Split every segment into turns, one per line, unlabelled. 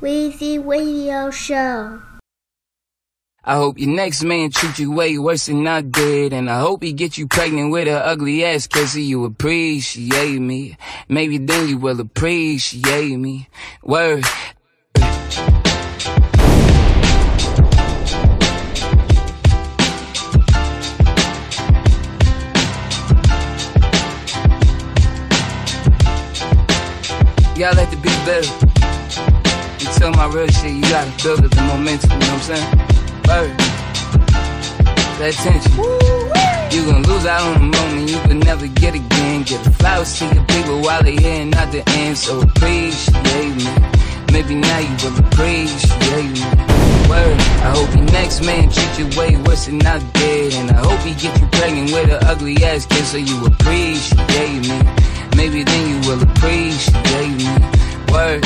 Weezy Radio Show.
I hope your next man treat you way worse than I did. And I hope he get you pregnant with a ugly ass cause you appreciate me. Maybe then you will appreciate me. Word. Y'all let to be better. Tell my real shit, you gotta build up the momentum, you know what I'm saying? Word. Pay attention. You gon' lose out on the moment you could never get again. Get the flowers to your people while they here and not the end. So appreciate me. Maybe now you will appreciate me. Word. I hope your next man treat you way worse than I did. And I hope he get you pregnant with an ugly ass kid so you appreciate me. Maybe then you will appreciate me. Word.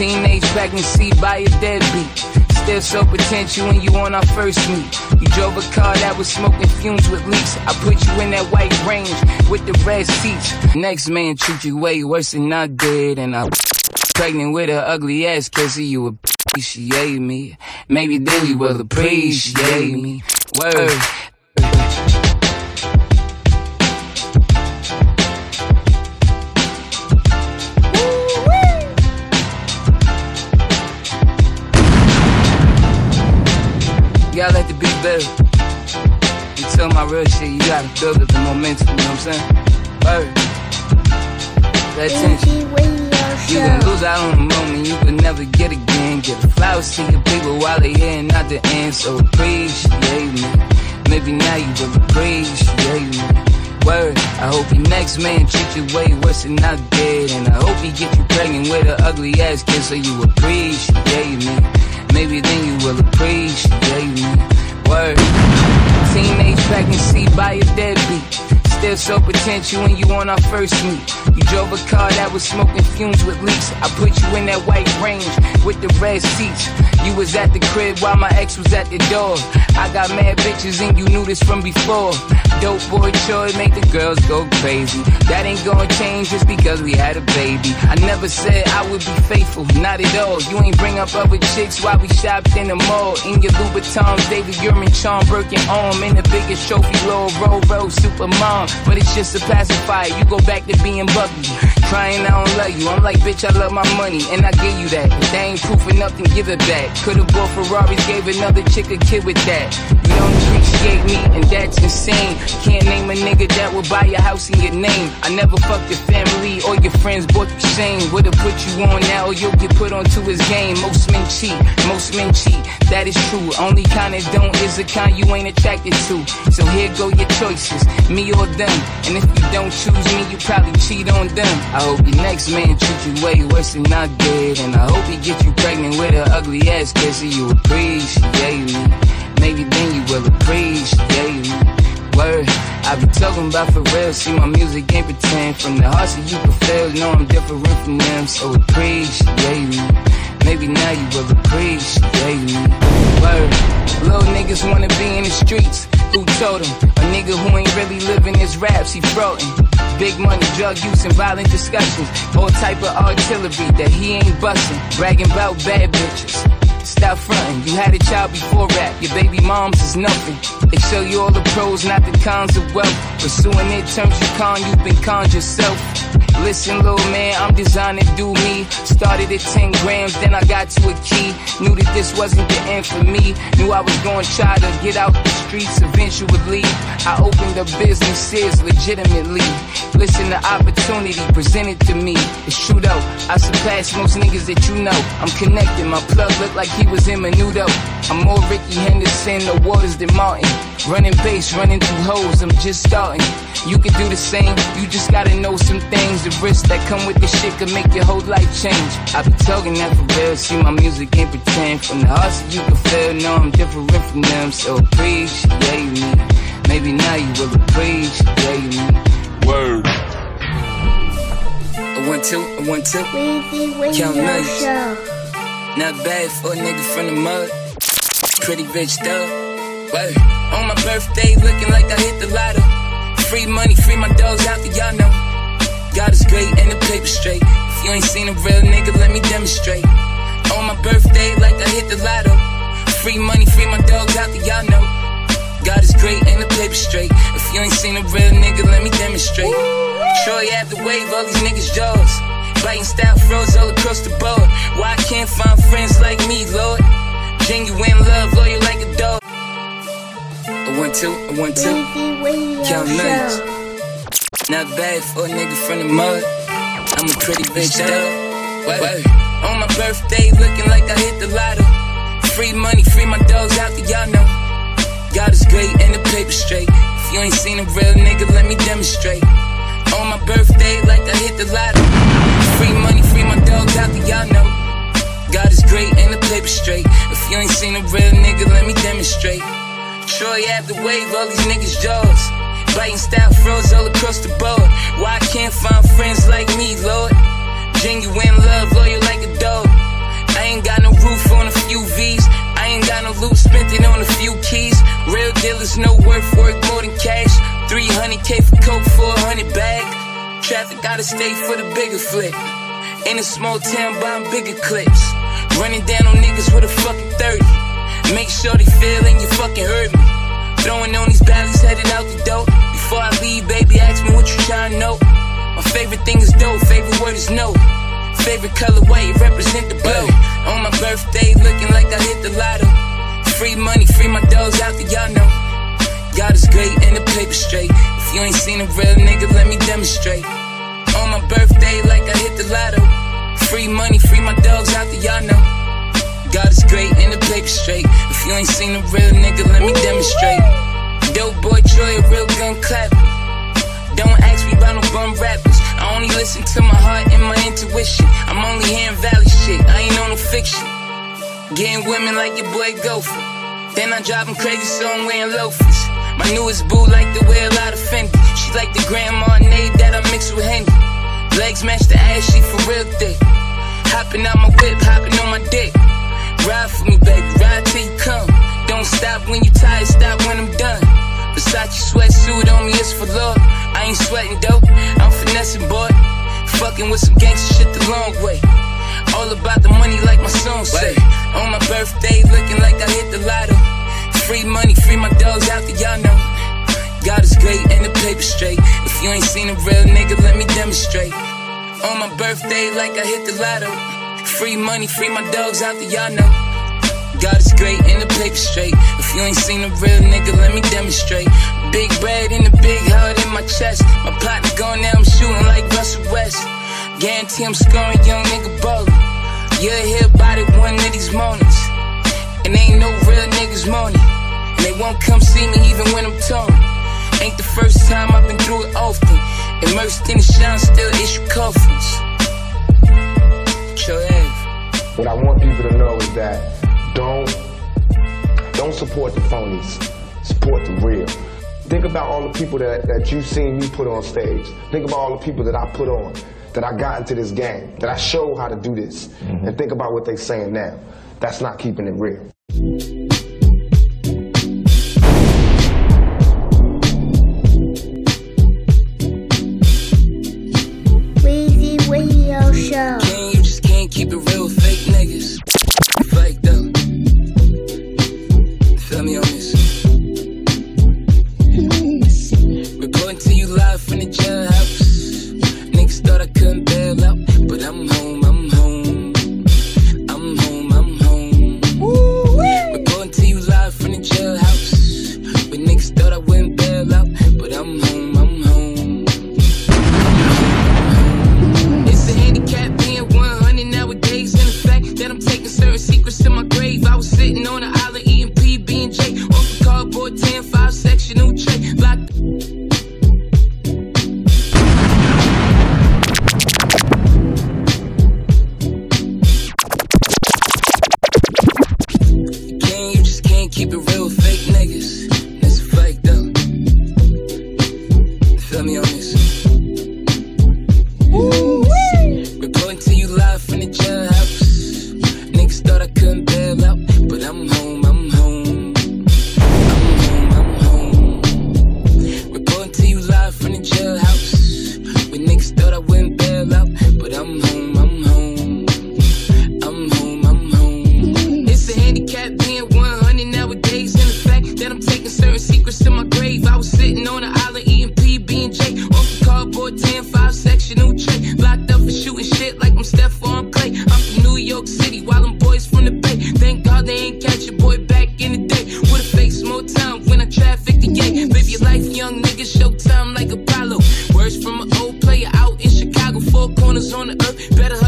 Teenage pregnancy by a deadbeat. Still so potential when you on our first meet. You drove a car that was smoking fumes with leaks. I put you in that white range with the red seats. Next man treat you way worse than I did. And I pregnant with an ugly ass kid so you appreciate me. Maybe then you will appreciate me. Word. Let the better. You tell my real shit, you gotta build up the momentum, you know what I'm saying? Word.
Weezy Radio
You gon' lose out on the moment you could never get again. Get the flowers to your people while they here and not the end. So appreciate me. Maybe now you will appreciate me. Word, I hope your next man treat you way worse than I did. And I hope he get you pregnant with an ugly ass kid so you appreciate me. Maybe then you will appreciate me. Word. Teenage pregnancy by a deadbeat. Still so potential when you on our first meet. You drove a car that was smoking fumes with leaks. I put you in that white range with the red seats. You was at the crib while my ex was at the door. I got mad bitches and you knew this from before. Dope boy Troy make the girls go crazy. That ain't gonna change just because we had a baby. I never said I would be faithful, not at all. You ain't bring up other chicks while we shopped in the mall. In your Louboutins, David Yurman, Charm, Birkin arm. In the biggest trophy, Roll, Roll, Super Mom. But it's just a pacifier. You go back to being buggy. Crying, I don't love you. I'm like, bitch, I love my money, and I give you that. But they ain't proof of nothing, give it back. Could've bought Ferraris, gave another chick a kid with that. You don't appreciate me, and that's insane. Can't name a nigga that will buy your house in your name. I never fucked your family or your friends, bought you shame. Would've put you on now, or you'll get put onto his game. Most men cheat, most men cheat. That is true. Only kind that don't is the kind you ain't attracted to. So here go your choices, me or them. And if you don't choose me, you probably cheat on them. I hope your next man treat you way worse than I did. And I hope he get you pregnant with an ugly ass kid so you appreciate me. Maybe then you will appreciate me. Word, I be talking about for real. See, my music ain't pretend. From the heart, so you can feel. Know I'm different from them, so appreciate me. Maybe now you will appreciate me. Word, little niggas wanna be in the streets. Who told him? A nigga who ain't really living his raps, he frontin'. Big money, drug use, and violent discussions. All type of artillery that he ain't bustin'. Bragging about bad bitches. Stop frontin', you had a child before rap, your baby moms is nothing. They show you all the pros, not the cons of wealth. Pursuing it turns you con, you've been conned yourself. Listen, little man, I'm designed to do me. Started at 10 grams, then I got to a key. Knew that this wasn't the end for me. Knew I was gonna try to get out the streets eventually. I opened up businesses legitimately. Listen, the opportunity presented to me. It's true though, I surpassed most niggas that you know. I'm connected, my plug look like he was in Menudo. I'm more Rickey Henderson, the waters than Martin. Running base, running through holes, I'm just starting. You can do the same, you just gotta know some things. The risks that come with this shit can make your whole life change. I be talking that for real, see my music ain't pretend. From the heart so you can feel, know I'm different from them, so appreciate me. Maybe now you will appreciate me.
Word.
A one two, a one two. Count
Radio
nights. Not bad for a nigga from the mud. Pretty bitch though. Word. On my birthday, looking like I hit the lotto. Free money, free my dogs out there, y'all know. God is great and the paper straight. If you ain't seen a real nigga, let me demonstrate. On my birthday, like I hit the lotto. Free money, free my dogs out there, y'all know. God is great and the paper straight. If you ain't seen a real nigga, let me demonstrate. Troy have the wave, all these niggas jaws. Biting style froze all across the board. Why I can't find friends like me, Lord? Genuine love, loyal like a dog. A one two, a one two. Count.
Show.
Not bad for a nigga from the mud. I'm a pretty bitch though. On my birthday, looking like I hit the lotto. Free money, free my dogs out there, y'all know. God is great and the paper straight. If you ain't seen a real nigga, let me demonstrate. On my birthday, like I hit the lotto. Free money, free my dogs out there, y'all know. God is great and the paper straight. If you ain't seen a real nigga, let me demonstrate. Troy have the wave, all these niggas jaws. Biting style froze all across the board. Why I can't find friends like me, Lord? Genuine love, loyal like a dog. I ain't got no roof on a few V's. I ain't got no loot, spent it on a few keys. Real dealers know worth work more than cash. 300k for coke, 400 bag. Traffic gotta stay for the bigger flip. In a small town, buying bigger clips. Running down on niggas with a fucking 30. Make sure they feel and you fucking hurt me. Throwing on these baddies headed out the door. Before I leave, baby, ask me what you trying to know. My favorite thing is dope, favorite word is no. Favorite colorway, represent the blow. On my birthday, looking like I hit the lotto. Free money, free my dogs out there, y'all know. God is great and the paper straight. If you ain't seen a real nigga, let me demonstrate. On my birthday, like I hit the lotto. Free money, free my dogs out there, y'all know. God is great and the paper straight. If you ain't seen a real nigga, let me demonstrate. Dope boy Troy, a real gun clapper. Don't ask me about no bum rappers. I only listen to my heart and my intuition. I'm only hearing valley shit. I ain't on no fiction. Getting women like your boy Gopher. Then I drive 'em crazy, so I'm wearing loafers. My newest boo like to wear a lot of Fendi. She like the Grand Marnier that I mix with Henny. Legs match the ass, she for real thick. Hopping out my whip, hopping on my dick. Ride for me, baby, ride till you come. Don't stop when you tired, stop when I'm done. Versace sweatsuit on me, it's for love. I ain't sweating dope, I'm finessing, boy. Fucking with some gangster shit the long way. All about the money, like my song say. On my birthday, looking like I hit the lotto. Free money, free my dogs out there, y'all know. God is great and the paper straight. If you ain't seen a real nigga, let me demonstrate. On my birthday, like I hit the lotto. Free money, free my dogs out there, y'all know. God is great and the paper straight. If you ain't seen a real nigga, let me demonstrate. Big bread in the big heart in my chest. My partner going now, I'm shooting like Russell West. Guarantee I'm scoring young nigga ballin'. You'll hear about it one of these mornings. And ain't no real niggas moaning. And they won't come see me even when I'm torn. Ain't the first time I've been through it often. Immersed in the shine, still issue coffins. Chill.
What I want people to know is that don't don't support the phonies. Support the real. Think about all the people that, that you've seen me put on stage. Think about all the people that I put on, that I got into this game, that I showed how to do this. Mm-hmm. And think about what they're saying now. That's not keeping it real.
Weezy Radio Show.
Like Apollo. Words from an old player out in Chicago, four corners on the earth. Better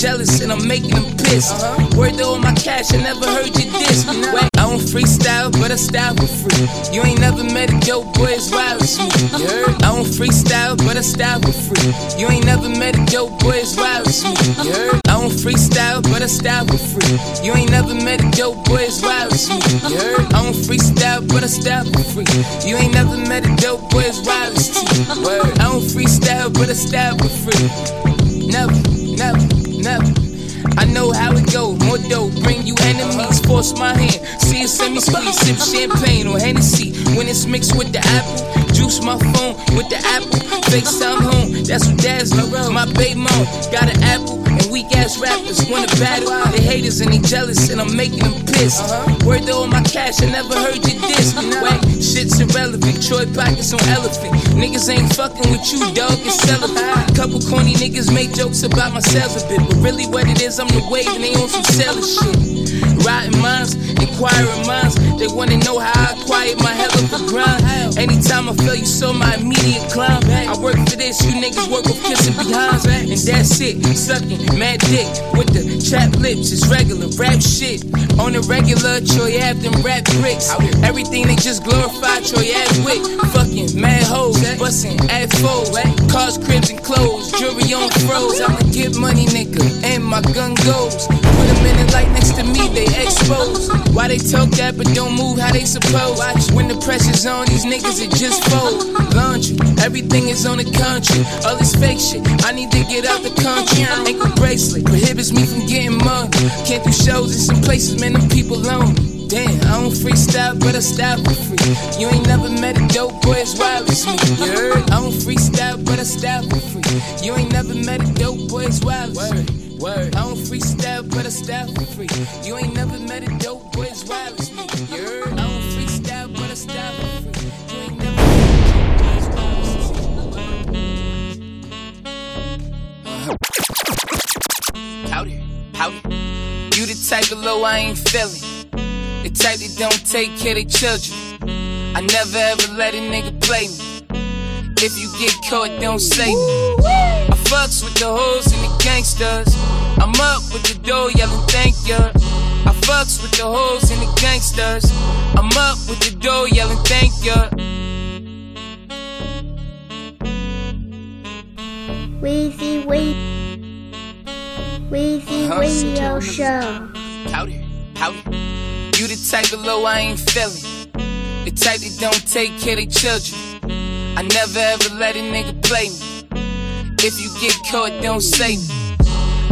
jealous. And I'm making them pissed. Word to all my cash. I never heard you diss. Wait, I don't freestyle, but I style for free. You ain't never met a dope boy as wild as me. You heard? I don't freestyle, but I style for free. You ain't never met a dope boy as wild as me. You heard? I don't freestyle, but I style for free. You ain't never met a dope boy as wild as me. You heard? I don't freestyle, but I style for free. You ain't never met a dope boy as wild as. Word. I don't freestyle, but I style for free. Force my hand. See it send me. Sip champagne or Hennessy. When it's mixed with the apple. Juice my phone with the apple. FaceTime home. That's what dad's my My baby mom got an apple. Ass rappers wanna battle. They haters and they jealous. And I'm making them pissed. Uh-huh. Word to all my cash. I never heard you diss. Wait, shit's irrelevant. Troy pockets on elephant. Niggas ain't fucking with you, dog. It's celibate. Uh-huh. Couple corny niggas make jokes about myself a bit. But really, what it is, I'm the wave and they on some selling shit. Rotten minds, inquiring minds. They wanna know how I acquired my hell of a grind. Anytime I feel you saw my immediate climb. I work for this, you niggas work with kissing behinds. And that's it, sucking mad dick with the chap lips. It's regular rap shit. On the regular, Troy have them rap bricks. Everything they just glorify, Troy Ave with. Fucking mad hoes, bustin' at foes. Cars, cribs, and clothes, jewelry on froze. I'ma get money, nigga, and my gun goes. Put them in the light next to me, they exposed. Why they talk that but don't move how they suppose? Watch when the pressure's on these niggas, it just fold. Laundry, everything is on the country. All this fake shit, I need to get out the country. Ankle bracelet prohibits me from getting money. Can't do shows in some places, man, them people lonely. Damn, I don't freestyle, but I style for free. You ain't never met a dope boy as wild as me. You heard? I don't freestyle, but I style for free. You ain't never met a dope boy as wild as me. Word. I don't freestyle, but I style for free. You ain't never met a dope boy as wild as me. You heard? I don't freestyle, but I style for free. Type of low I ain't feeling. The type that don't take care of children. I never ever let a nigga play me. If you get caught, don't say me. I fucks with the hoes and the gangsters. I'm up with the dough yelling thank ya. I fucks with the hoes and the gangsters. I'm up with the dough yelling thank ya.
Weezy Wee Weezy. Radio Show.
Howdy, howdy. You the type of low I ain't feeling. The type that don't take care of children. I never ever let a nigga play me. If you get caught, don't say me.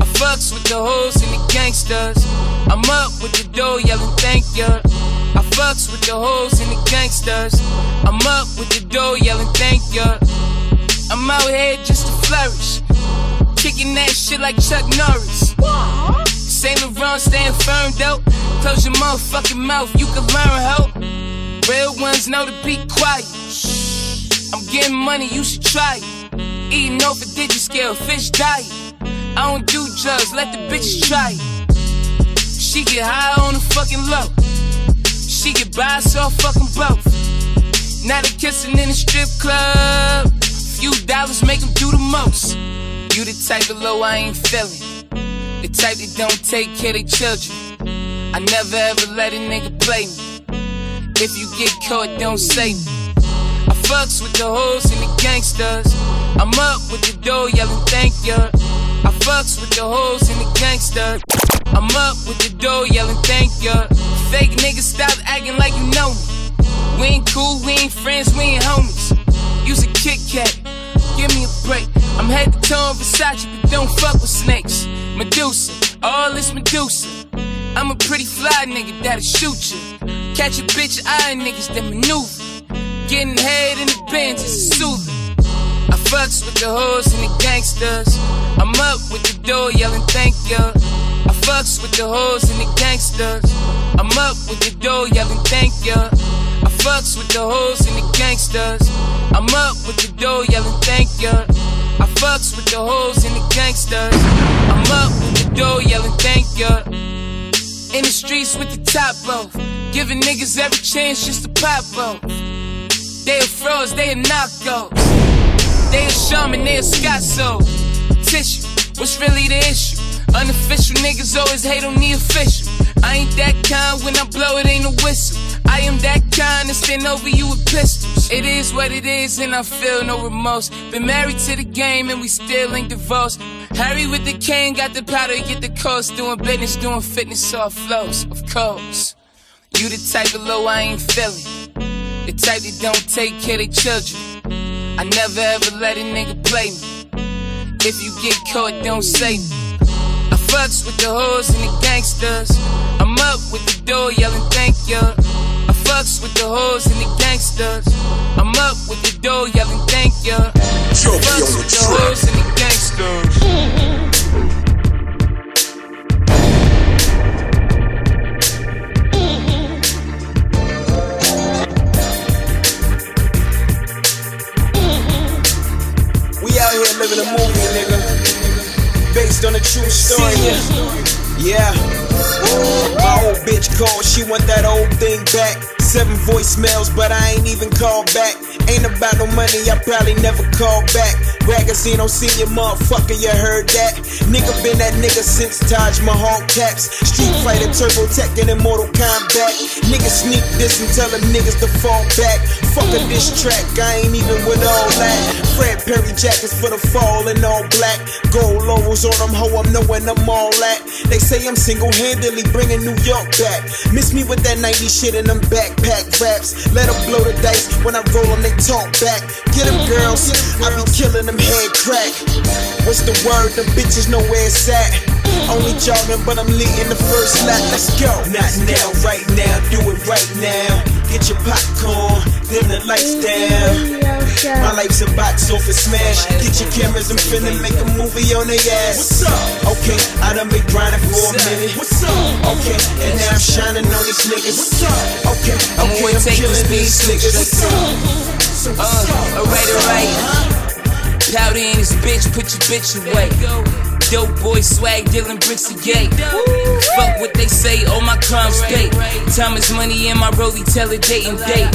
I fucks with the hoes and the gangsters. I'm up with the dough yelling thank ya. I fucks with the hoes and the gangsters. I'm up with the dough yelling thank ya. I'm out here just to flourish. Kicking that shit like Chuck Norris. Saint Laurent staying firm though. Close your motherfucking mouth, you can learn how. Real ones know to be quiet. I'm getting money, you should try it. Eating off a scale, fish diet. I don't do drugs, let the bitches try it. She get high on the fucking low. She get by, so fucking both. Now they kissing in the strip club. Few dollars make them do the most. You the type of low I ain't feeling. The type that don't take care of children. I never ever let a nigga play me. If you get caught, don't say me. I fucks with the hoes and the gangsters. I'm up with the dough yelling thank ya. I fucks with the hoes and the gangsters. I'm up with the dough yelling thank ya. Fake niggas stop acting like you know me. We ain't cool, we ain't friends, we ain't homies. Use a Kit Kat, give me a break. I'm head to toe in Versace, but don't fuck with snakes. Medusa, all this Medusa. I'm a pretty fly nigga that'll shoot you. Catch a bitch eyeing niggas that maneuver. Getting head in the bench is a soother. I fucks with the hoes and the gangsters. I'm up with the door yelling thank ya. I fucks with the hoes and the gangsters. I'm up with the door yelling thank ya. Fucks with the hoes and the gangsters. I'm up with the door yelling thank ya. I fucks with the hoes and the gangsters. I'm up with the door yelling thank ya. In the streets with the top off. Giving niggas every chance just to pop off. They a froze, they a knockoff. They a shaman, they a Scott. Tissue, what's really the issue? Unofficial niggas always hate on the official. I ain't that kind when I blow it, ain't a whistle. I am that kind to stand over you with pistols. It is what it is, and I feel no remorse. Been married to the game, and we still ain't divorced. Harry with the cane, got the powder, get the coast. Doing business, doing fitness, off flows, of course. You the type of low I ain't feeling. The type that don't take care of children. I never ever let a nigga play me. If you get caught, don't say me. I fucks with the hoes and the gangsters. I'm up with the door yelling thank ya. I fucks with the hoes and the gangsters. I'm up with the door yelling thank ya. I fucks with the hoes and the gangsters.
We out here living a movie, nigga. Based on a true story. Yeah. My old bitch called, she want that old thing back. Seven voicemails, but I ain't even called back. Ain't about no money, I probably never call back. Ragazino senior motherfucker, you heard that? Nigga been that nigga since Taj Mahal caps. Street Fighter, Turbo Tech, and Immortal Combat. Niggas sneak this and tell them niggas to fall back. Fuck a diss track, I ain't even with all that. Fred Perry jackets for the fall in all black. Gold laurels on them, ho, I'm knowing I'm all at. They say I'm single handedly bringing New York back. Miss me with that 90 shit in them backpack raps. Let them blow the dice when I roll them, they talk back. Get them girls, I be killing them head crack. What's the word? The bitches know where it's at. Only jogging, but I'm leading the first lap. Let's go. Not now, right now, do it right now. Get your popcorn, dim the lights down. My life's a box office smash. Get your cameras, I'm finna make a movie on their ass. What's up? Okay, I done been grinding for a minute. What's up? Okay, and now I'm shining on these niggas. What's up? Okay, okay, I'm killing
this
these niggas. What's up?
Uh, alright, alright. Powder in this bitch, put your bitch away. dope boy swag, dealing bricks of gay. Fuck what they say, all my crimes pay. Time is money and my rollie tell it day and date.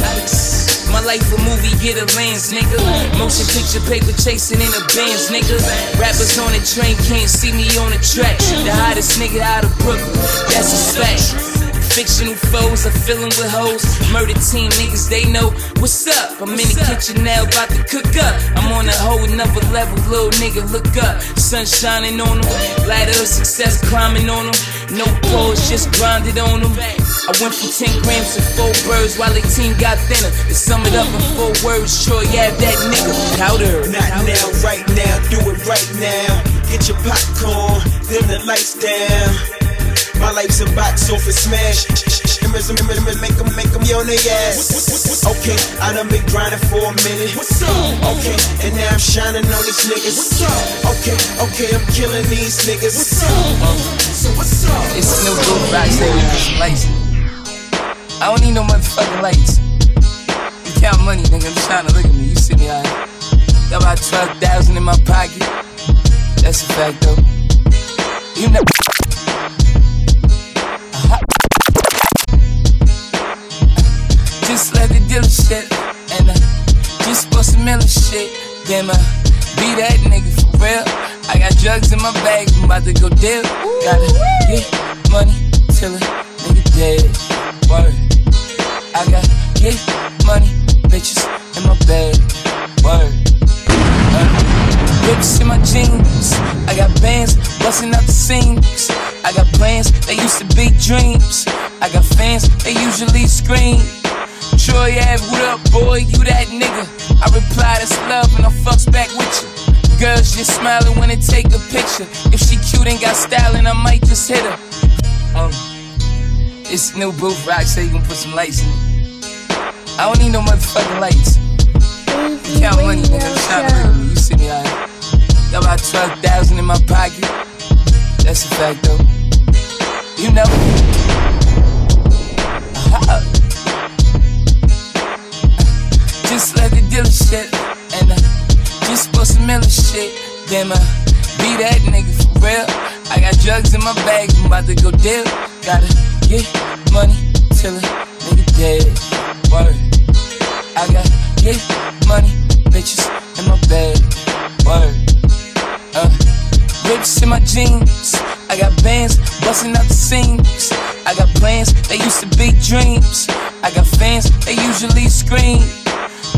My life a movie, get a lens, nigga. Motion picture paper chasing in the bands, nigga. Rappers on the train can't see me on the track. The hottest nigga out of Brooklyn, that's a fact. Fictional foes are filling with hoes. Murder team niggas, they know what's up. I'm in the kitchen now, about to cook up. I'm on a whole another level, little nigga, look up. Sun shining on them, ladder of success climbing on them. No pause, just grinded on them. I went from 10 grams to 4 birds while the team got thinner. To sum it up in four words, sure, yeah, that nigga powder.
Not now, right now, do it right now. Get your popcorn, dim the lights down. My life's a box office smash. Make them, make them on their ass. Okay, I done been grinding for a minute. What's up? Okay, and now I'm shining on these niggas. What's up? Okay, okay, I'm killing these niggas. What's So what's up?
It's no good backstage with this lights. I don't need no motherfucking lights. You count money, nigga. I'm trying to look at me. You see me, I got about 12,000 in my pocket. That's a fact, though. You know. Miller shit. Then uh, be that nigga for real. I got drugs in my bag, I'm about to go deal. Gotta get money till a nigga dead. Word. I got get money, bitches in my bag. Word. Uh, Rips in my jeans. I got bands busting out the seams. I got plans, they used to be dreams. I got fans, they usually scream. Troy Ave, what up, boy? You that nigga. I reply, that's love, and I fucks back with you. Girls just smiling when they take a picture. If she cute and got stylin', I might just hit her. Um, it's new booth rock, so you can put some lights in it. I don't need no motherfucking lights. Count money, nigga. I'm trying to look at
Show.
me. You see me, I got about 12,000 in my pocket. That's a fact, though. You know. Uh-huh. Just let the deal shit, and uh, just bust some Miller shit. Then uh, be that nigga for real. I got drugs in my bag, I'm about to go deal. Gotta get money till a nigga dead. Word. I got get money, bitches in my bag. Word. Uh, rips in my jeans. I got bands busting out the seams. I got plans, they used to be dreams. I got fans, they usually scream.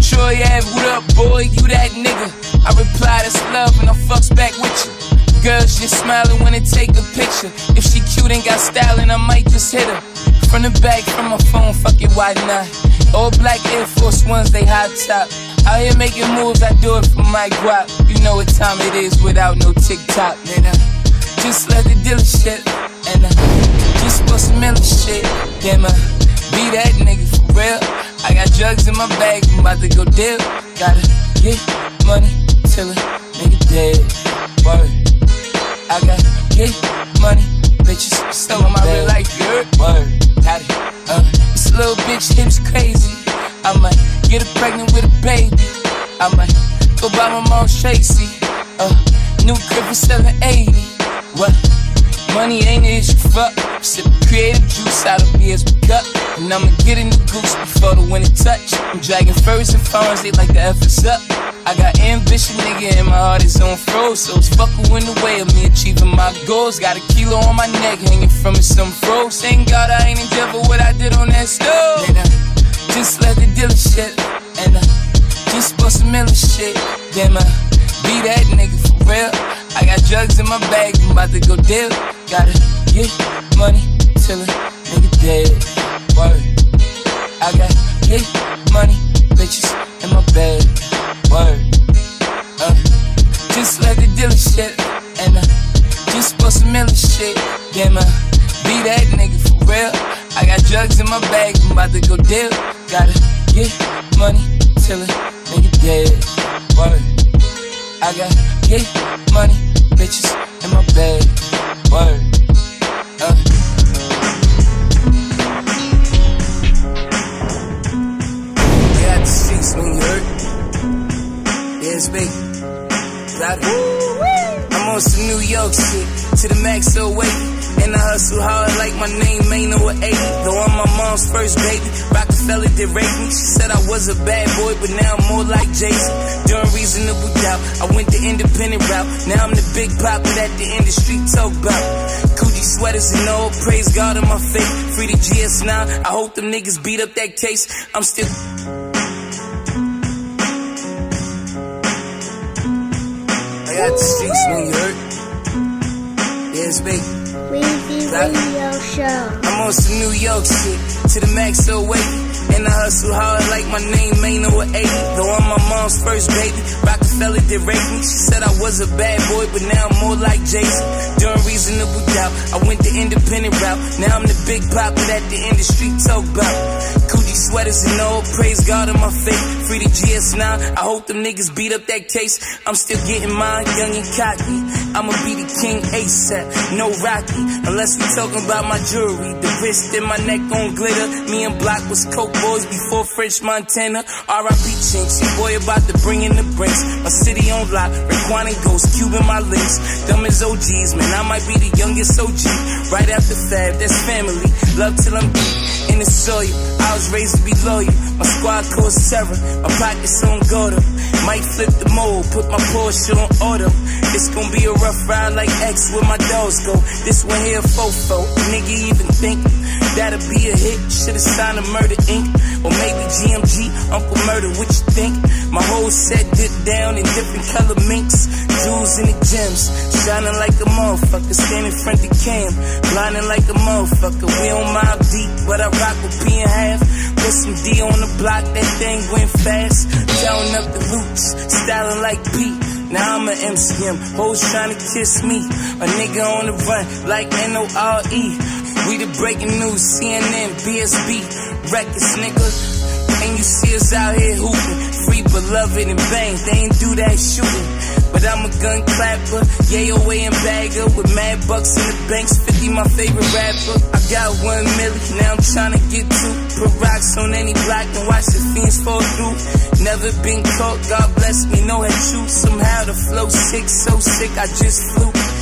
Troy Ave, what up, boy? You that nigga. I reply, that's love, and I fucks back with you. Girls just smiling when they take a picture. If she cute and got stylin', I might just hit her. From the back, from my phone, fuck it, why not? All black Air Force Ones, they hot top. Out here making moves, I do it for my guap. You know what time it is without no TikTok, nigga. Just let the deal shit, and I just bust some shit. Damn, uh, be that nigga for real. I got drugs in my bag, I'm about to go deal. Gotta get money till a nigga dead. Word. I got get money, bitches still on my real life? Word. Got it. Uh, this little bitch hips crazy. I might get her pregnant with a baby. I might go buy my mom Tracy. Uh, new crib for 780. What? Money ain't an issue, fuck. Sip creative juice out of beers with cup. And I'ma get in the goose before the winter touch. I'm dragging furs and phones, they like the F us up. I got ambition, nigga, and my heart is on froze. So it's fuck who in the way of me achieving my goals. Got a kilo on my neck hanging from it, some froze. Thank God I ain't in for what I did on that stove. And, uh, just let the dealer shit, and I just bust some Miller shit. Damn, I be that nigga for real. I got drugs in my bag, I'm about to go deal. Gotta get money till a nigga dead. Word. I got get money, bitches in my bag. Word. Uh, just let the dealer shit, and uh, just bust some Miller shit. Damn, uh, be that nigga for real. I got drugs in my bag, I'm about to go deal. Gotta get money till a nigga dead. Word. I got get money, bitches in my bed. Word. Uh. You got the streets when you hurt. Yeah, it's me. Got it. I'm on some New York shit, to the max, so wait. the hustle hard like my name ain't no 80. Though I'm my mom's first baby, Roc-A-Fella did rape me. She said I was a bad boy, but now I'm more like Jason. During reasonable doubt, I went the independent route. Now I'm the big papa that the industry talk about. Coochie sweaters and all, praise God on my faith. Free the GS9, I hope them niggas beat up that case. I'm still. I got the streets when you hurt. Yes, baby.
Weezy Radio Show.
I'm on some New York shit, to the max, wait. And I hustle hard like my name ain't no 80. Though I'm my mom's first baby, Roc-A-Fella did rape me. She said I was a bad boy, but now I'm more like Jason. During reasonable doubt, I went the independent route. Now I'm the big papa that the industry talk about. Sweaters and all, praise God on my faith. Free the GS9, I hope them niggas beat up that case. I'm still getting mine, young and cocky. I'ma be the king ASAP, no Rocky. Unless we talking about my jewelry, the wrist and my neck on glitter. Me and Block was coke boys before French Montana. R.I.P. Chinx, your boy about to bring in the brinks. My city on lock, Raekwon and Ghost, Cuban my links. Dumb as OGs, man, I might be the youngest OG. Right after Fab, that's family. Love till I'm deep in the soil. I was raised to be loyal. My squad calls terror. My pockets on Gordo. Might flip the mold, put my Porsche on auto. It's gonna be a rough ride like X where my dogs go. This one here, fofo. Nigga even think that'll be a hit. Should've signed a Murder Inc. Or maybe GMG, Uncle Murder, what you think? My whole set dipped down in different color minks. Jewels in the gems, shining like a motherfucker. Standing in front of cam, blinding like a motherfucker. We on Mobb Deep, but I rock with P and Hav. Put some D on the block, that thing went fast. Counting up the loops, styling like Pete. Now I'm an MCM, hoes trying to kiss me. A nigga on the run, like N-O-R-E. We the breaking news, CNN, BSB, records, nigga. And you see us out here hooping, free beloved and bang. They ain't do that shooting. But I'm a gun clapper, yayo and bagger with mad bucks in the banks. 50 my favorite rapper. I got one milli, now I'm trying to get two. Put rocks on any block and watch the fiends fall through. Never been caught, God bless me, no head shoot. Somehow the flow sick, so sick, I just flew.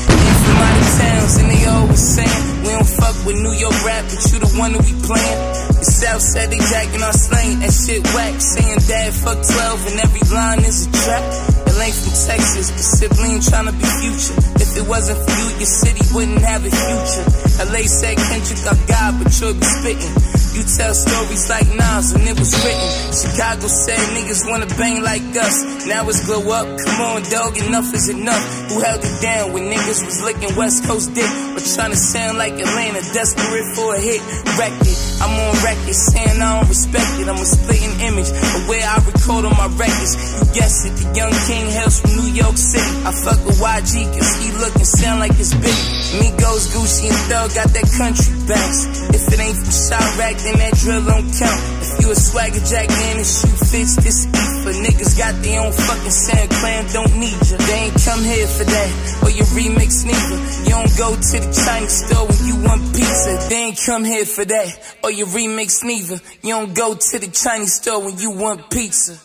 And they always saying, we don't fuck with New York rap, but you the one that we playin'. The South said they jacking our slang, that shit whack. Saying dad fuck 12 and every line is a trap. It ain't from Texas, but sibling trying to be future. If it wasn't for you, your city wouldn't have a future. LA said Kendrick got God, but you'll be spitting. You tell stories like Nas when it was written. Chicago said niggas wanna bang like us. Now it's glow up. Come on, dog, enough is enough. Who held it down when niggas was licking West Coast dick? But trying to sound like Atlanta, desperate for a hit. Record. I'm on record saying I don't respect it. I'm a splitting image of where I record on my records. You guess it, the young king hails from New York City. I fuck with YG cause he look and sound like his big. Migos, Gucci, and Thug got that country bounce. If it ain't from Chiraq, then that drill don't count. If you a swagger jack, man, the shoe fits this for niggas got their own fucking sand clan, don't need ya. They ain't come here for that, or your remix neither. You don't go to the Chinese store when you want pizza. They ain't come here for that, or your remix neither. You don't go to the Chinese store when you want pizza.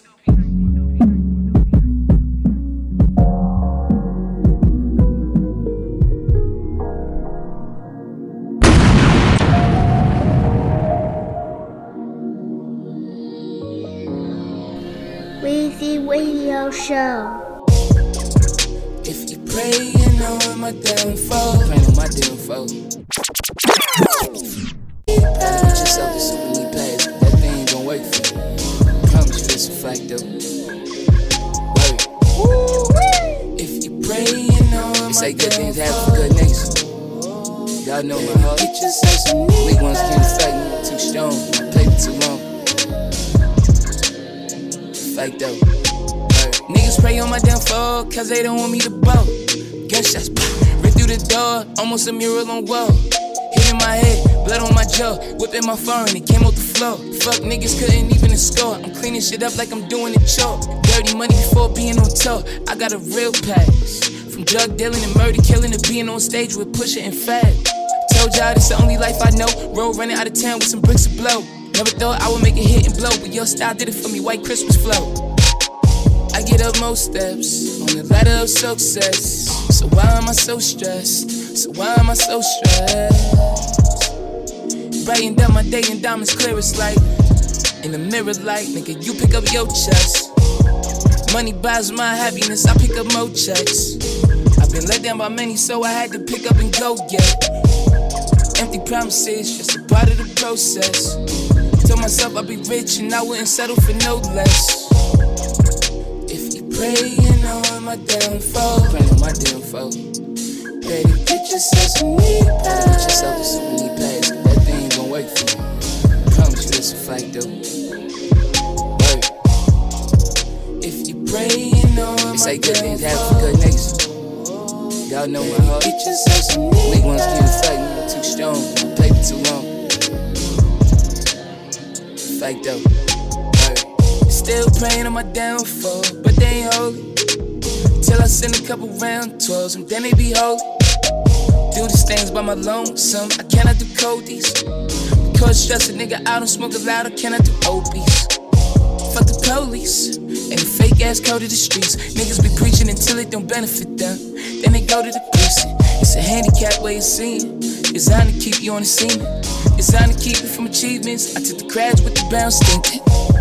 Radio Show.
If you praying on my downfall, praying on my downfall. Put yourself to super league players, that thing ain't gonna work for you. Promise you it's a fact though. Word. If you praying on It's like good things happen for good niggas. Y'all know my heart. Get yourself some Weak ones can't fight me, too strong. I played it too long. Fact though. Niggas pray on my downfall, cause they don't want me to bow. Gunshots, right through the door, almost a mural on wall. Hit in my head, blood on my jaw, whipping my phone, it came off the floor. Fuck niggas couldn't even score. I'm cleaning shit up like I'm doing a chore. Dirty money before being on tour. I got a real pass. From drug dealing and murder killing to being on stage with Pusha and Fab. Told y'all this the only life I know. Road running out of town with some bricks to blow. Never thought I would make it hit and blow, but your style did it for me. White Christmas flow. Get up most steps on the ladder of success. So why am I so stressed? So why am I so stressed? Brighten down my day in diamonds clear as light. In the mirror light, nigga, you pick up your chest. Money buys my happiness, I pick up more checks. I've been let down by many, so I had to pick up and go get. Empty promises, just a part of the process. Told myself I'd be rich and I wouldn't settle for no less. Praying on my downfall, pray on my downfall. Pray to get yourself some knee pads. Get yourself some knee pads, that thing ain't gonna work for you. I promise you this a fact though. Word. If you praying on
They say good things happen
downfall,
for good niggas. Y'all know my heart.
Get yourself some knee
Weak ones can't
pads.
fight me, too strong. Paper too long. Fake though.
Still praying on my downfall, but they ain't holy. Till I send a couple round 12s and then they be holy. Do these things by my lonesome, I cannot do coldies. Cause stress a nigga I don't smoke a loud, I cannot do opies. Fuck the police and the fake ass code of the streets. Niggas be preaching until it don't benefit them. Then they go to the precinct. It's a handicap way of seeing. Designed to keep you on the scene. Designed to keep you from achievements. I took the crash with the brown stinking.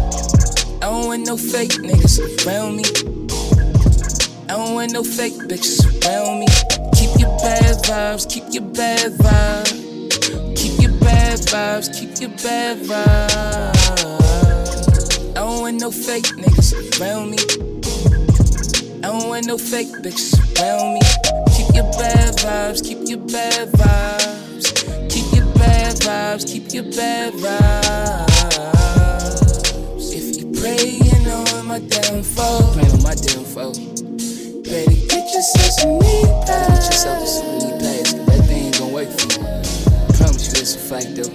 I don't want no fake niggas around me. I don't want no fake bitches around me. Keep your bad vibes, keep your bad vibes. Keep your bad vibes, keep your bad vibes. I don't want no fake niggas around me. I don't want no fake bitches around me. Keep your bad vibes, keep your bad vibes. Keep your bad vibes, keep your bad vibes. Praying on my downfall, pray on my downfall. To get yourself some knee pads.
Get yourself some knee pads, that thing ain't gonna work for you. I promise you it's a fact though.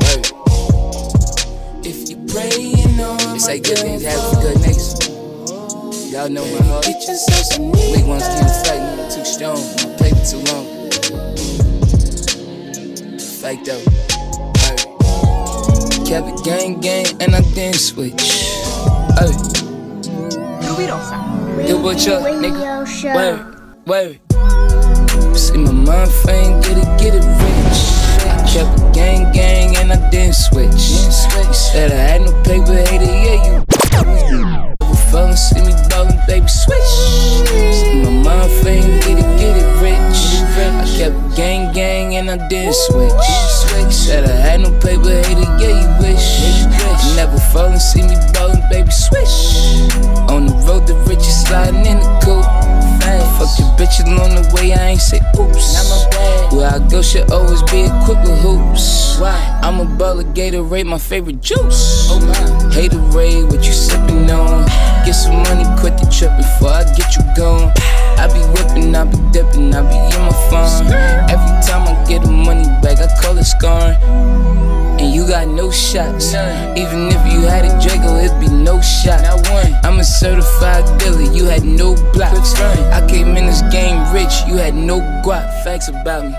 Word.
If you praying on my
say good things happen
downfall,
for good niggas. Y'all know my heart.
Get yourself some knee
Weak ones can't fight too strong. My paper too long. Fake though.
Kept it gang gang and I didn't switch. Hey, do what up, nigga.
Show.
Word, word. See my mind frame, get it, get it rich. Kept it gang gang and I didn't switch. Said I had no paper, hater, yeah, you. Fell and see me ballin', baby, switch. I didn't switch. Said I had no paper, hater, yeah, you wish. Never fall and see me ballin', baby, switch. On the road, the richest sliding in the coupe. Fuck your bitch along the way, I ain't say oops. Where I go should always be equipped with hoops. I'm a baller, Gatorade, my favorite juice. Oh my. Haterade, what you sippin' on? Get some money, quit the trip before I get you gone. I be whipping, I be dipping, I be in my phone. Every time I get a money back, I call it scarring. And you got no shots. Even if you had a Draco, it'd be no shot. I'm a certified dealer, you had no blocks. I came in this game rich, you had no guap. Facts about me.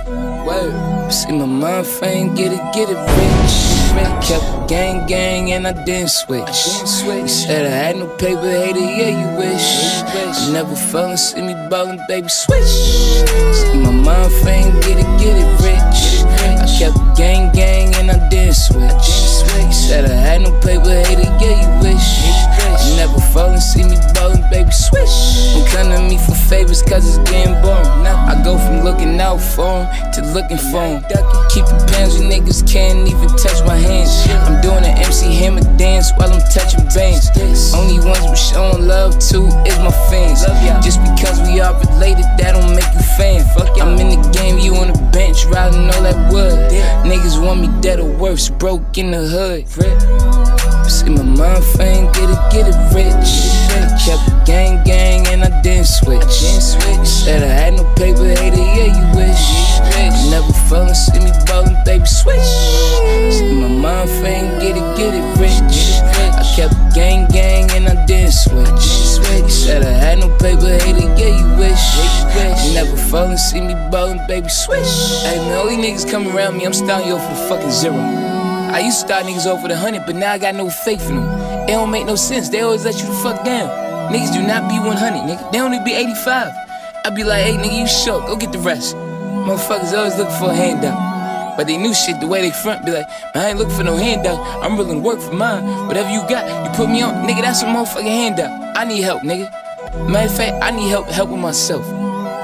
Word. See my mind fame, get it, get it rich. I kept gang gang and I didn't switch. You said I had no paper, hater, yeah, you wish. Never fell and see me ballin', baby, switch. See my mind frame, get it, get it rich. I kept gang gang and I didn't switch. You said I had no paper, hater, yeah, you wish. You never fall and see me ballin', baby, switch. Don't come to me for favors, cause it's getting boring. I go from looking out for 'em to looking for 'em. Keeping pounds, you niggas can't even touch my hands. I'm doing an MC Hammer dance while I'm touching bands. Only ones we showing love to is my fans. Just because we are related, that don't make you fan. I'm in the game, you on the bench, riding all that wood. Niggas want me dead or worse, broke in the hood. See my mind frame, get it, get it rich. Kept gang gang and I didn't switch. Said I had no paper, hater, yeah, you wish. Never fell and see me ballin', baby, switch. See my mind frame, get it, get it rich. I kept gang gang and I didn't switch. Said I had no paper, hater, yeah, you wish. You never fell and see me ballin', baby, switch. Hey man, all these niggas come around me, I'm starting you off a fucking zero. I used to start niggas off with a hundred, but now I got no faith in them. It don't make no sense. They always let you the fuck down. Niggas do not be 100, nigga. They only be 85. I be like, hey nigga, you shook, go get the rest. Motherfuckers always looking for a handout. But they knew shit the way they front, be like, I ain't looking for no handout. I'm willing to work for mine. Whatever you got, you put me on, nigga, that's a motherfucking handout. I need help, nigga. Matter of fact, I need help help with myself.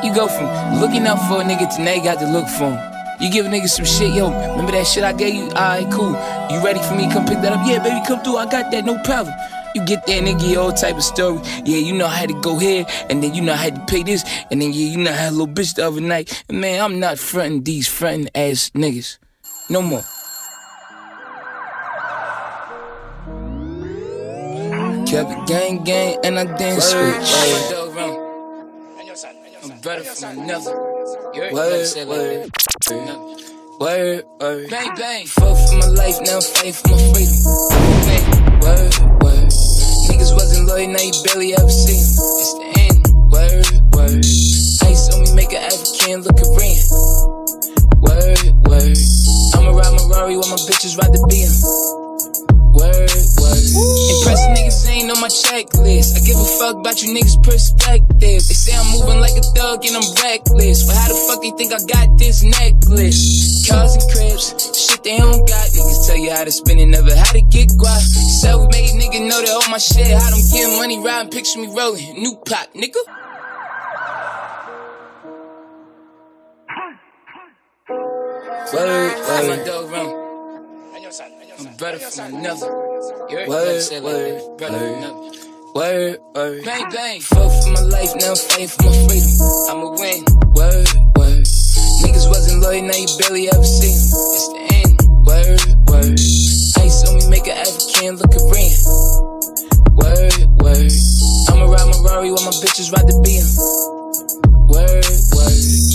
You go from looking out for a nigga to now you got to look for him. You give a nigga some shit, yo, remember that shit I gave you? Alright, cool. You ready for me come pick that up? Yeah, baby, come through, I got that, no problem. You get there, nigga, all type of story. Yeah, you know I had to go here, and then you know I had to pay this, and then yeah, you know I had a little bitch the other night. And man, I'm not fronting these fronting ass niggas. No more. Kept it gang gang, and I dance switch. I'm better from another. Word, word, word, word. Bang, bang. Fought for my life, now fight for my freedom. Bang, word, word. Niggas wasn't loyal, now you barely ever see them. It's the end. Word, word. Ice on me, make an African look Korean. Word, word. I'ma ride my Rari while my bitches ride the BM. Word, word. Impressive niggas ain't on my checklist. I give a fuck about you niggas' perspective. They say I'm moving like a thug and I'm reckless. But how the fuck they think I got this necklace? Cars and cribs, shit they don't got. Niggas tell you how to spend it, never how to get guap. Self-made nigga know that all my shit. How them getting money, riding, picture me rolling. New pop, nigga. Word, word. my dog run. I'm better from another. Word, word, word. Word, word. Bang, bang. Fuck for my life, now fight for my freedom. I'ma win. Word, word. Niggas wasn't loyal, now you barely ever see them. It's the end. Word, word. Ice on me, make an African look Korean. Word, word. I'ma ride my Rari while my bitches ride the BM. Word.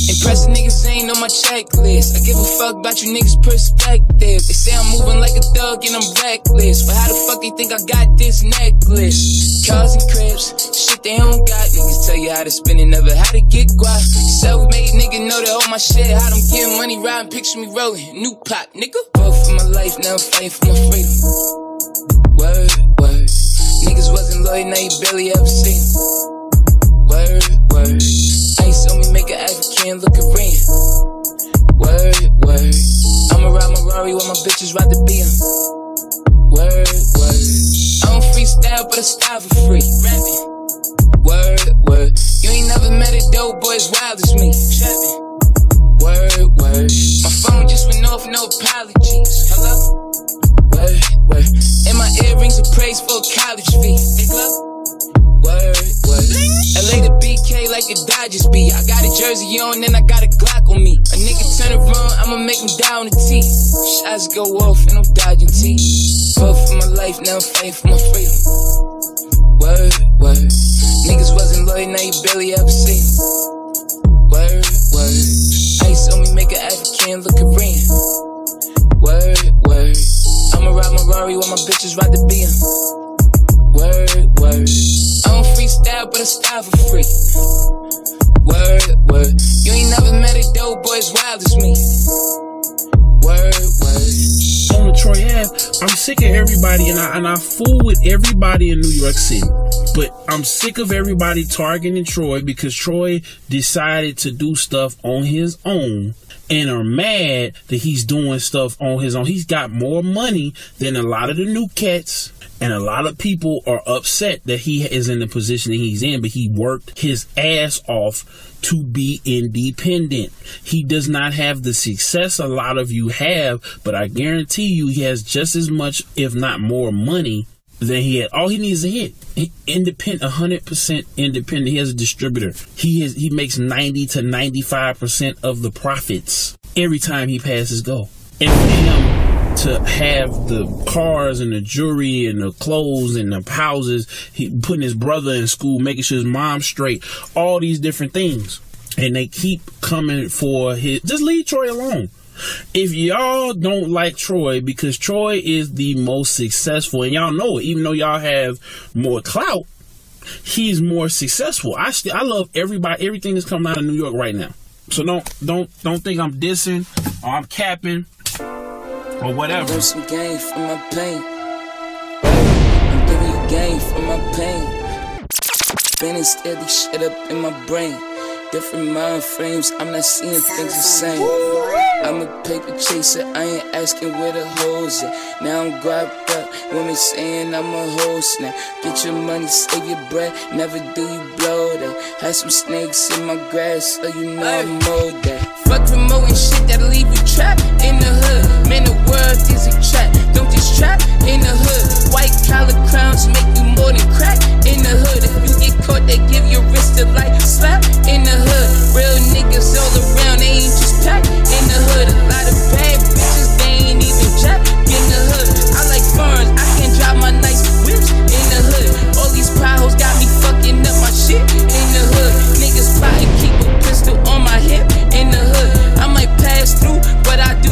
Impressive niggas ain't on my checklist. I give a fuck about you niggas' perspective. They say I'm moving like a thug and I'm reckless. But how the fuck they think I got this necklace? Cars and cribs, shit they don't got. Niggas tell you how to spend it, never how to get guap. Self-made nigga know that all my shit. How them getting money, riding, picture me rolling. New pop, nigga. Fought for my life, now I'm fighting for my freedom. Word, word. Niggas wasn't loyal, now you barely ever seen. Word, word. Make look Korean. Word, word. I'ma ride my Rari while my bitches ride the BM. Word, word. I don't freestyle, but I style for free. Rapping. Word, word. You ain't never met a dope boy as wild as me. Trapping. Word, word. My phone just went off, no apologies. Hello? Word, word. And my earrings are praise for college fee. Like a Dodgers beat. I got a jersey on and I got a Glock on me. A nigga turn around, I'ma make him die on the T. Shots go off and I'm dodging T. Fought for my life, now I'm fighting for my freedom. Word, word. Niggas wasn't loyal, now you barely ever see. Word, word. Ice on me, make an African look Korean. Word, word. I'ma ride my Rari while my bitches ride the BM. Word, word. I don't freestyle, but I style for free. Word, word. You ain't never met a dope boy as wild as me. Word, word.
Troy Ave, I'm sick of everybody, and I and I fool with everybody in New York City. But I'm sick of everybody targeting Troy because Troy decided to do stuff on his own and are mad that he's doing stuff on his own. He's got more money than a lot of the new cats. And a lot of people are upset that he is in the position that he's in, but he worked his ass off to be independent. He does not have the success a lot of you have, but I guarantee you he has just as much, if not more money than he had. All he needs is a hit. Independent, hundred percent independent. He has a distributor. He is he makes ninety to ninety five percent of the profits every time he passes go. And for him to have the cars and the jewelry and the clothes and the houses, he putting his brother in school, making sure his mom's straight, all these different things. And they keep coming for his just leave Troy alone if y'all don't like Troy because Troy is the most successful and y'all know it, even though y'all have more clout, he's more successful. I still I love everybody everything that's coming out of New York right now. So don't don't don't think I'm dissing or I'm capping or whatever.
Learn some game from my pain. I'm giving you game from my pain. Spinning steady shit up in my brain. Different mind frames, I'm not seeing things the same. I'm a paper chaser, I ain't asking where the hoes at. Now I'm grabbed up, women saying I'm a host now. Get your money, save your breath, never do you blow that. Had some snakes in my grass, so you know I mowed that. Fuck promoting shit that'll leave you trapped in the hood. Man, the world is a trap, don't just trap in the hood. White collar crowns make you more than crack in the hood. If you get caught, they give your wrist a light slap in the hood. Real niggas all around, they ain't just packed in the hood. A lot of bad bitches, they ain't even jack in the hood. I like foreigns, I can drive my nice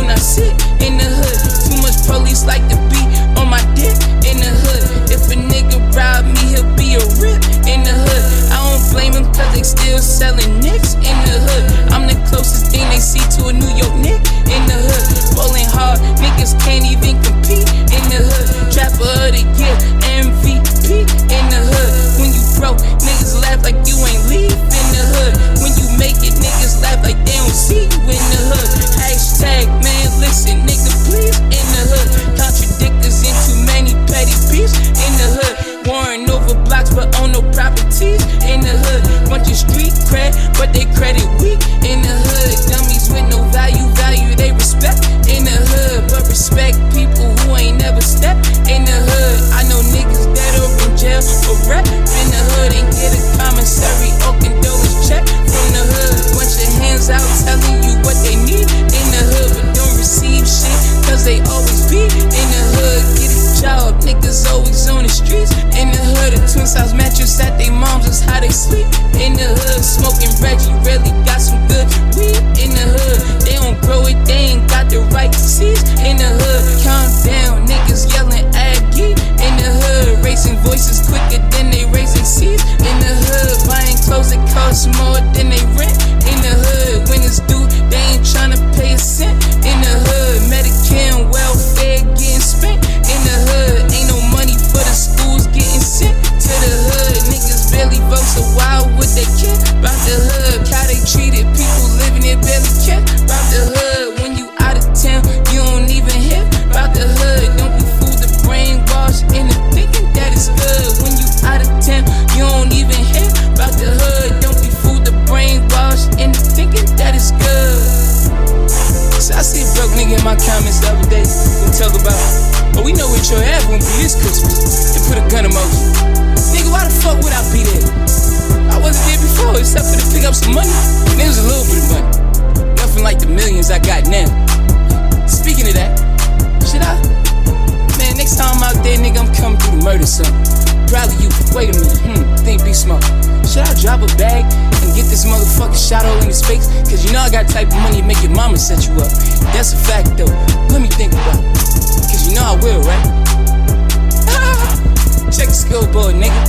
but I sit in the hood. Too much police like to be on my dick in the hood. If a nigga rob me, he'll be a rip in the hood. I don't blame him cause they still selling nicks in the hood. I'm the closest thing they see to a New York Nick in the hood. Rolling hard, niggas can't even compete in the hood. Trapper of the year, MVP in the hood. When you broke, niggas laugh like you ain't leave in the hood. When you make it, niggas laugh like they don't see you in the hood. Hashtag man, listen, nigga, please in the hood. Contradictors in too many petty beefs in the something. Probably you. Wait a minute, hmm, think be smart. Should I drop a bag and get this motherfucker shot all in his face? Cause you know I got type of money to make your mama set you up. That's a fact though. Let me think about it. Cause you know I will, right? Check the scoreboard, nigga.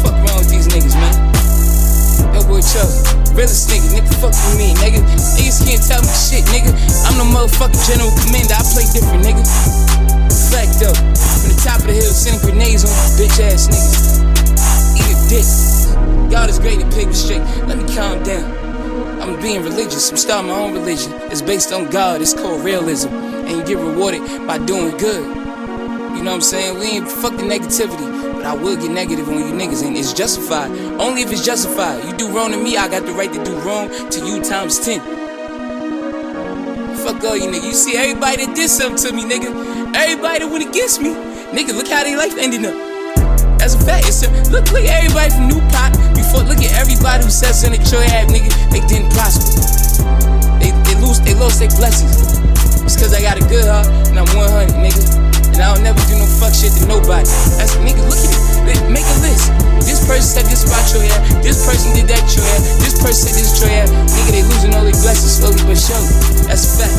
Fuck wrong with these niggas, man. Yo, boy Chuck, realest nigga, nigga, fuck with me, nigga. Niggas can't tell me shit, nigga. I'm the motherfucking general commander, I play different, nigga. Though, from the top of the hill, sending grenades on bitch ass niggas. Eat a dick. God is great and pig was straight. Let me calm down. I'm being religious, I'm starting my own religion. It's based on God, it's called realism. And you get rewarded by doing good. You know what I'm saying? We ain't fuck the negativity. But I will get negative on you niggas, and it's justified. Only if it's justified. You do wrong to me, I got the right to do wrong to you times 10. All you niggas. You see everybody that did something to me, nigga. Everybody that went against me. Nigga, look how their life ended up. That's a fact. It's a, look, look at everybody from New Pot before. Look at everybody who said in the had, nigga. They didn't prosper. They, they lose, they lost their blessings. It's cause I got a good heart and I'm 100, nigga. And I don't never do no fuck shit to nobody. That's nigga, look at it. Make a list. This person said this about your hair. This person did that your hair. This person said this your hair. Nigga, they losing all their blessings slowly but surely. That's a fact.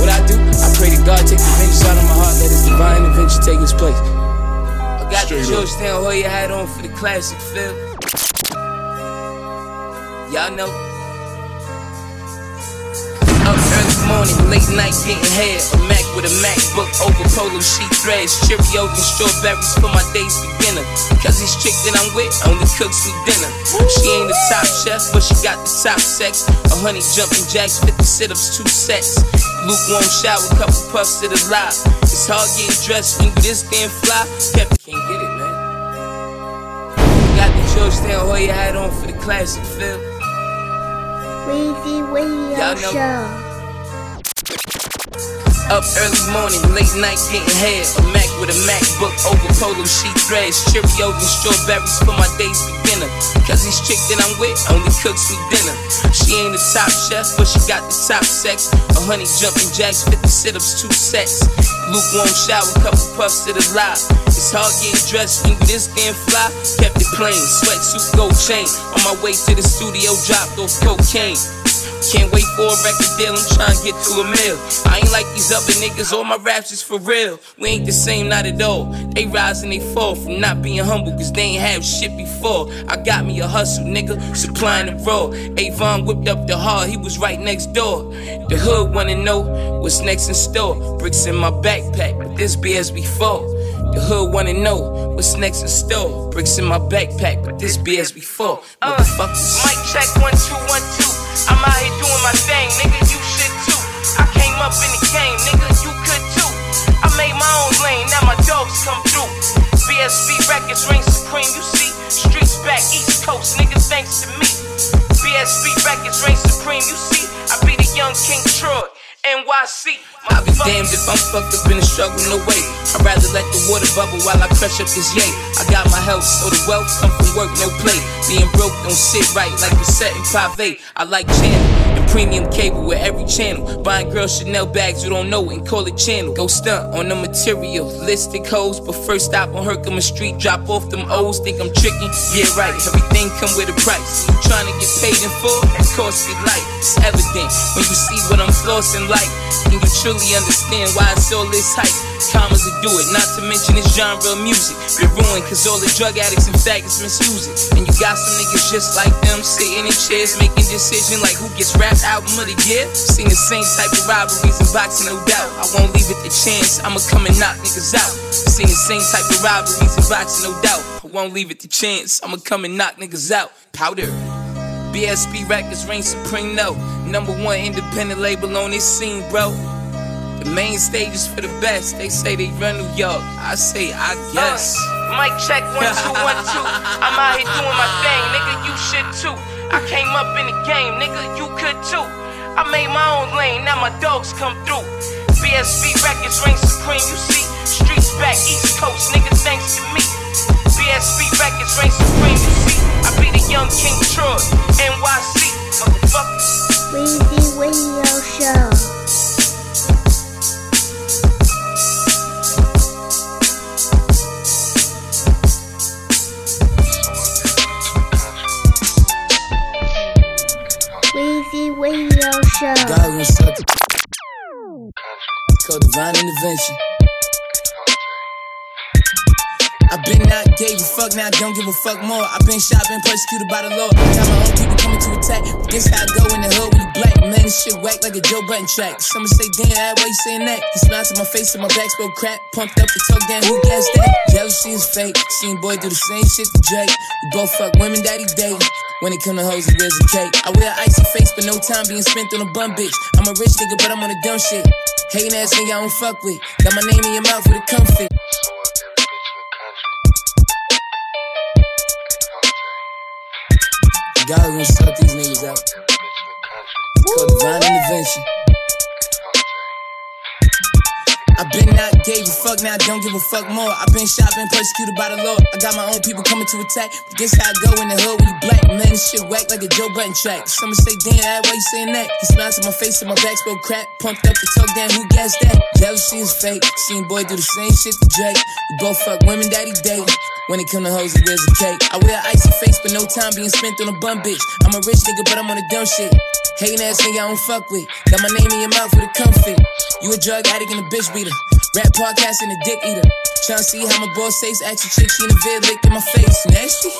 What I do, I pray to God take the vengeance out of my heart. Let his divine intervention take its place. I got the Georgetown Hoya hat on for the classic feel. Y'all know. Up early morning, late night getting hair. A Mac with a MacBook over polo sheet threads. Cheerios and strawberries for my day's beginner. Cause this chick that I'm with only cooks me dinner. She ain't the top chef, but she got the top sex. A honey jumping jacks, 50 sit ups, two sets. Lukewarm shower, couple puffs to the lot. It's hard getting dressed when you this damn fly. Kept can't get it, man. Got the Georgetown Hoya hat on for the classic feel.
Weezy Radio Show.
Up early morning, late night getting hair. A Mac with a MacBook over polo sheet threads. Cheerios and strawberries for my day's beginner. Cause this chick that I'm with only cooks me dinner. She ain't the top chef, but she got the top sex. A honey jumping jacks, 50 sit ups, two sets. Lukewarm shower, couple puffs to the lot. It's hard getting dressed when you this damn fly. Kept it plain, sweatsuit, gold chain. On my way to the studio, dropped off cocaine. Can't wait for a record deal, I'm trying to get to a mill. I ain't like these other niggas, all my raps is for real. We ain't the same, not at all. They rise and they fall from not being humble, cause they ain't have shit before. I got me a hustle, nigga, supplying the raw. Avon whipped up the hard, he was right next door. The hood wanna know what's next in store. Bricks in my backpack, but this be as before. The hood wanna know what's next in store. Bricks in my backpack, but this be as before. Uh, Motherfuckers.
Mic check one two one two. I'm out here doing my thing, nigga. You should too. I came up in the game, nigga. You could too. I made my own lane, now my dogs come through. BSB records reign supreme. You see, streets back East Coast, nigga. Thanks to me. BSB records reign supreme. You see, I be the young King Troy. NYC.
I'll be damned if I'm fucked up in a struggle, no way. I'd rather let the water bubble while I crush up this yay. I got my health, so the wealth come from work, no play. Being broke don't sit right like the set in Pave. I like channel and premium cable with every channel. Buying girl Chanel bags you don't know it and call it channel. Go stunt on the material, listed hoes, but first stop on Herkimer Street, drop off them O's. Think I'm tricky? Yeah, right. Everything come with a price. You trying to get paid in full? It costs me life. It's evident when you see what I'm flossing like. And you truly understand why it's all this hype. Commas to do it, not to mention this genre of music. Been ruined cause all the drug addicts and faggots misuse it. And you got some niggas just like them sitting in chairs making decisions like who gets rap album of the year. Seen the same type of robberies and boxing, no doubt. I won't leave it to chance, I'ma come and knock niggas out. Seen the same type of robberies and boxing, no doubt. I won't leave it to chance, I'ma come and knock niggas out. Powder. BSB Records reign supreme, no. Number one independent label on this scene, bro. The main stage is for the best. They say they run New York. I say, I guess.
Uh, mic check one two one two. I'm out here doing my thing, nigga. You should too. I came up in the game, nigga. You could too. I made my own lane, now my dogs come through. BSB records reign supreme. You see, streets back East Coast, nigga. Thanks to me. BSB records reign supreme. You see, I be the young King Troy, NYC, motherfucker.
Weezy Radio Show. Radio Show.
God gonna intervention. I've been out, gave a fuck, now I don't give a fuck more. I've been shot, been persecuted by the law. Got my own people coming to attack. This how I go in the hood when you black. Man, this shit whack like a Joe Budden track. Some say, damn, why you saying that? He smiles to my face and my back spoke crap. Pumped up the talk, damn, who gas that? Jealousy is fake. Seen boy do the same shit to Drake. We both fuck women, that he date. When it come to hoes, he wears a cake. I wear icy face, but no time being spent on a bum bitch. I'm a rich nigga, but I'm on a dumb shit. Hating ass nigga, I don't fuck with. Got my name in your mouth with a comfort. God gonna suck these niggas out. Called divine intervention. I've been out, gave a fuck, now I don't give a fuck more. I've been shot, been persecuted by the law. I got my own people coming to attack. But this how I go in the hood when you black. Man, this shit whack like a Joe Budden track. Some say, damn, why you saying that? He smiles to my face and my back spoke crap. Pumped up the talk, damn, who gas that? Jealousy is fake. Seen boy do the same shit to Drake. We both fuck women, that he date. When it come to hoes, it wears a cake. I wear icy face, but no time being spent on a bum bitch. I'm a rich nigga, but I'm on a dumb shit. Hating ass nigga, I don't fuck with. Got my name in your mouth with a comfort. You a drug addict and a bitch beater. Rap podcast and a dick eater. Tryna see how my boss says, ask a chick, she in the vid, lick in my face. Nasty.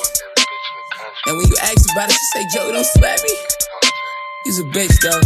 And when you ask about it, she say, Joe, don't slap me. He's a bitch, though.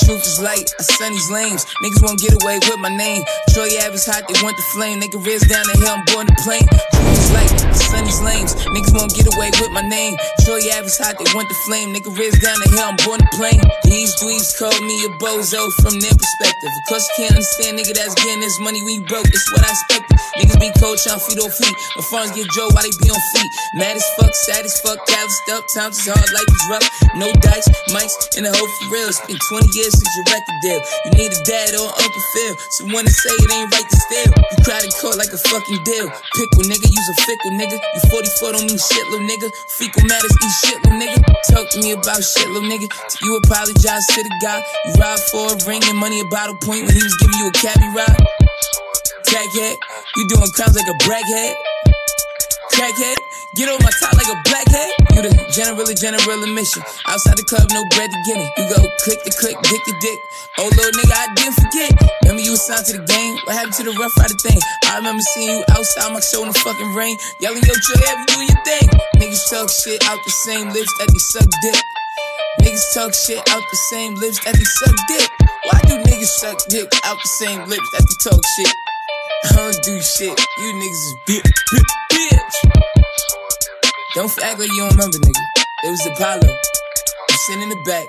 Truth is light, I sun these lames. Niggas won't get away with my name. Troy Ave hot, they want the flame. Nigga riz down the hill, I'm born to plane. Truth is light, I sun these lames. Niggas won't get away with my name. Troy Ave hot, they want the flame. Nigga riz down the hill, I'm born to plane. These dweebs call me a bozo from their perspective. Of course you can't understand, nigga, that's getting this money we broke. It's what I expected. Niggas be cold, trying feet on feet. My farms get Joe while they be on feet. Mad as fuck, sad as fuck, calloused up. Times is hard, life is rough. No dice, mics, and the hope for real. It's been 20 years since your record deal. You need a dad or Uncle Phil. Someone to say it ain't right to steal. You cried in court like a fucking deal. Pickle nigga, use a fickle nigga. You 44 don't mean shit, little nigga. Fecal matters, eat shit, little nigga. Talk to me about shit, little nigga. You apologize to the guy. You ride for a ring and money a bottle point when he was giving you a cabbie ride. Crackhead, you doing crimes like a braghead. Crackhead, get on my top like a blackhead. You the general, general admission. Outside the club, no bread to get it. You go click the click, dick the dick. Oh, little nigga, I didn't forget. Remember you was signed to the game? What happened to the rough rider thing? I remember seeing you outside my show in the fucking rain. Yelling, yo, chill, yeah, you doing your thing. Niggas talk shit out the same lips that they suck dick. Niggas talk shit out the same lips that they suck dick. Why do niggas suck dick out the same lips that they talk shit? I don't do shit. You niggas is bitch, bitch, bitch. Don't act like you don't remember, nigga. It was Apollo. I'm sitting in the back.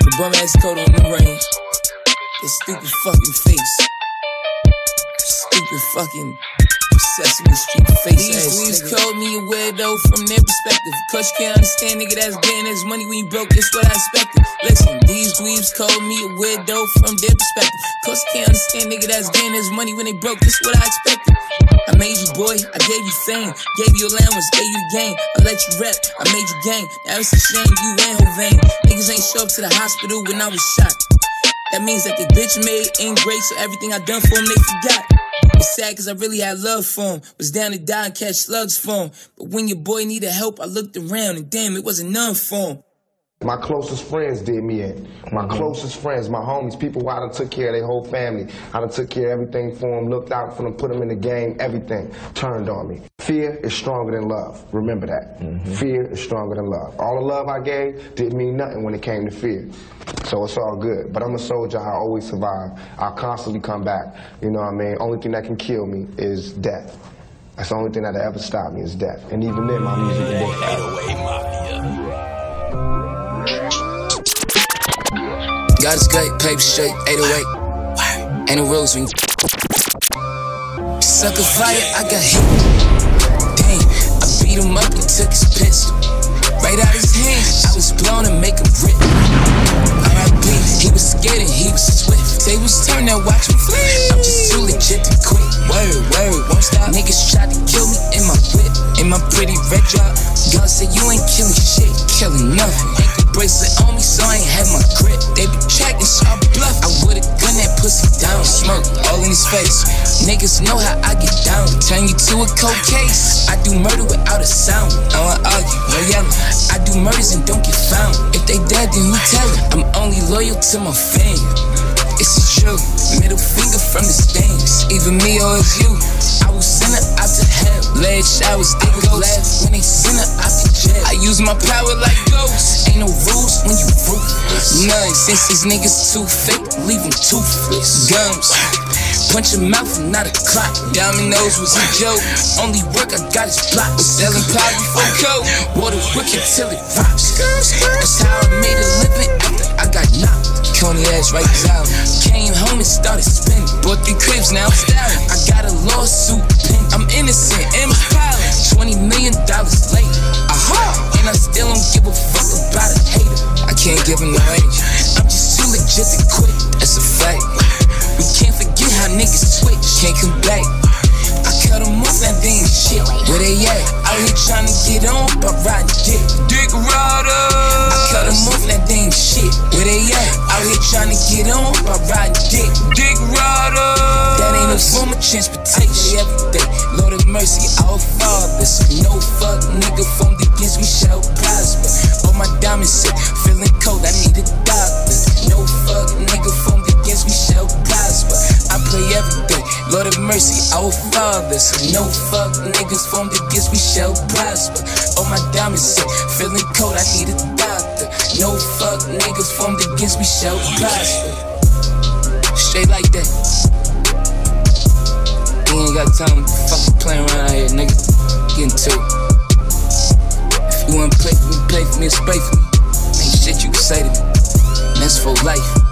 The bum ass coat on the rain. His stupid fucking face. Stupid fucking Sesame Street face These ass These called me a weirdo from their perspective. Cause you can't understand, nigga, that's getting his money when you broke. It's what I expected. Listen, these dweebs called me a weirdo from their perspective. Cause you can't understand, nigga, that's getting his money when they broke. It's what I expected. I made you boy, I gave you fame, gave you a allowance, gave you game. I let you rep, I made you gang. Now it's a shame you ain't Hovain. Niggas ain't show up to the hospital when I was shot. That means that the bitch made ain't great, so everything I done for him they forgot. It's sad cause I really had love for him. Was down to die and catch slugs for him. But when your boy needed help, I looked around and damn, it wasn't none for him.
My closest friends did me in. My mm-hmm. closest friends, my homies, people who I done took care of their whole family. I done took care of everything for them, looked out for them, put them in the game, everything turned on me. Fear is stronger than love. Remember that. Mm-hmm. Fear is stronger than love. All the love I gave didn't mean nothing when it came to fear. So it's all good. But I'm a soldier, I always survive. I constantly come back. You know what I mean? Only thing that can kill me is death. That's the only thing that'll ever stop me is death. And even then, my music will work out.
God is great, paper straight, 808. Ain't no rules when you Sucker fire, I got hit. Damn, I beat him up and took his pistol. Right out his hands, I was blown and make him rip. R.I.P. He was scared and he was swift. Tables turn, now watch me flip. I'm just too legit to quit. Word, word, won't stop. Niggas tried to kill me in my whip, in my pretty red drop. God said you ain't killing shit, killing nothing. Bracelet on me, so I ain't had my grip. They be tracking, so I bluff. I would've gunned that pussy down, smoke all in his face. Niggas know how I get down, turn you to a cold case. I do murder without a sound. I don't argue, no yelling. I do murders and don't get found. If they dead, then who tell it? I'm only loyal to my fam. It's true, middle finger from the stands. Either me or it's you. I will send her out to hell. Lead showers, they go laugh when they send her out to jail. I use my power like ghosts. Ain't no rules when you ruthless. None, since these niggas too fake, leave them toothless. Gums. Punch your mouth and not a clock. Dominoes was a joke. Only work I got is block. Selling power before coke. Water wicked till it rocks. That's how I made a living after I got knocked. Coney ass right out. Came home and started spinning. Bought three cribs, now I'm styling. I got a lawsuit pen. I'm innocent, and Emma Twenty million dollars later. Aha! And I still don't give a fuck about a hater. I can't give him no age. I'm just too legit to quit. That's a fact. We can't how niggas switch. Can't come back. I cut them off, that they ain't shit. Where they at? Out here trying to get on, but riding dick. Dick rider. I cut them off, that they ain't shit. Where they at? Out here trying to get on, but riding dick. Dick rider. That ain't no form of transportation. Every day, Lord of mercy, our Father. So no fuck nigga formed against me shall prosper. All my diamonds sick, feeling cold. I need a doctor. No fuck nigga formed against me shall prosper. Lord of mercy, our Father. So no fuck niggas formed against me shall prosper. All my diamonds sick, feeling cold. I need a doctor. No fuck niggas formed against me shall prosper. Straight like that. You ain't got time to fucking play around out here, nigga. Get to it. If you wanna play for me, play for me, spray for me. Ain't shit you can say to me. And that's for life.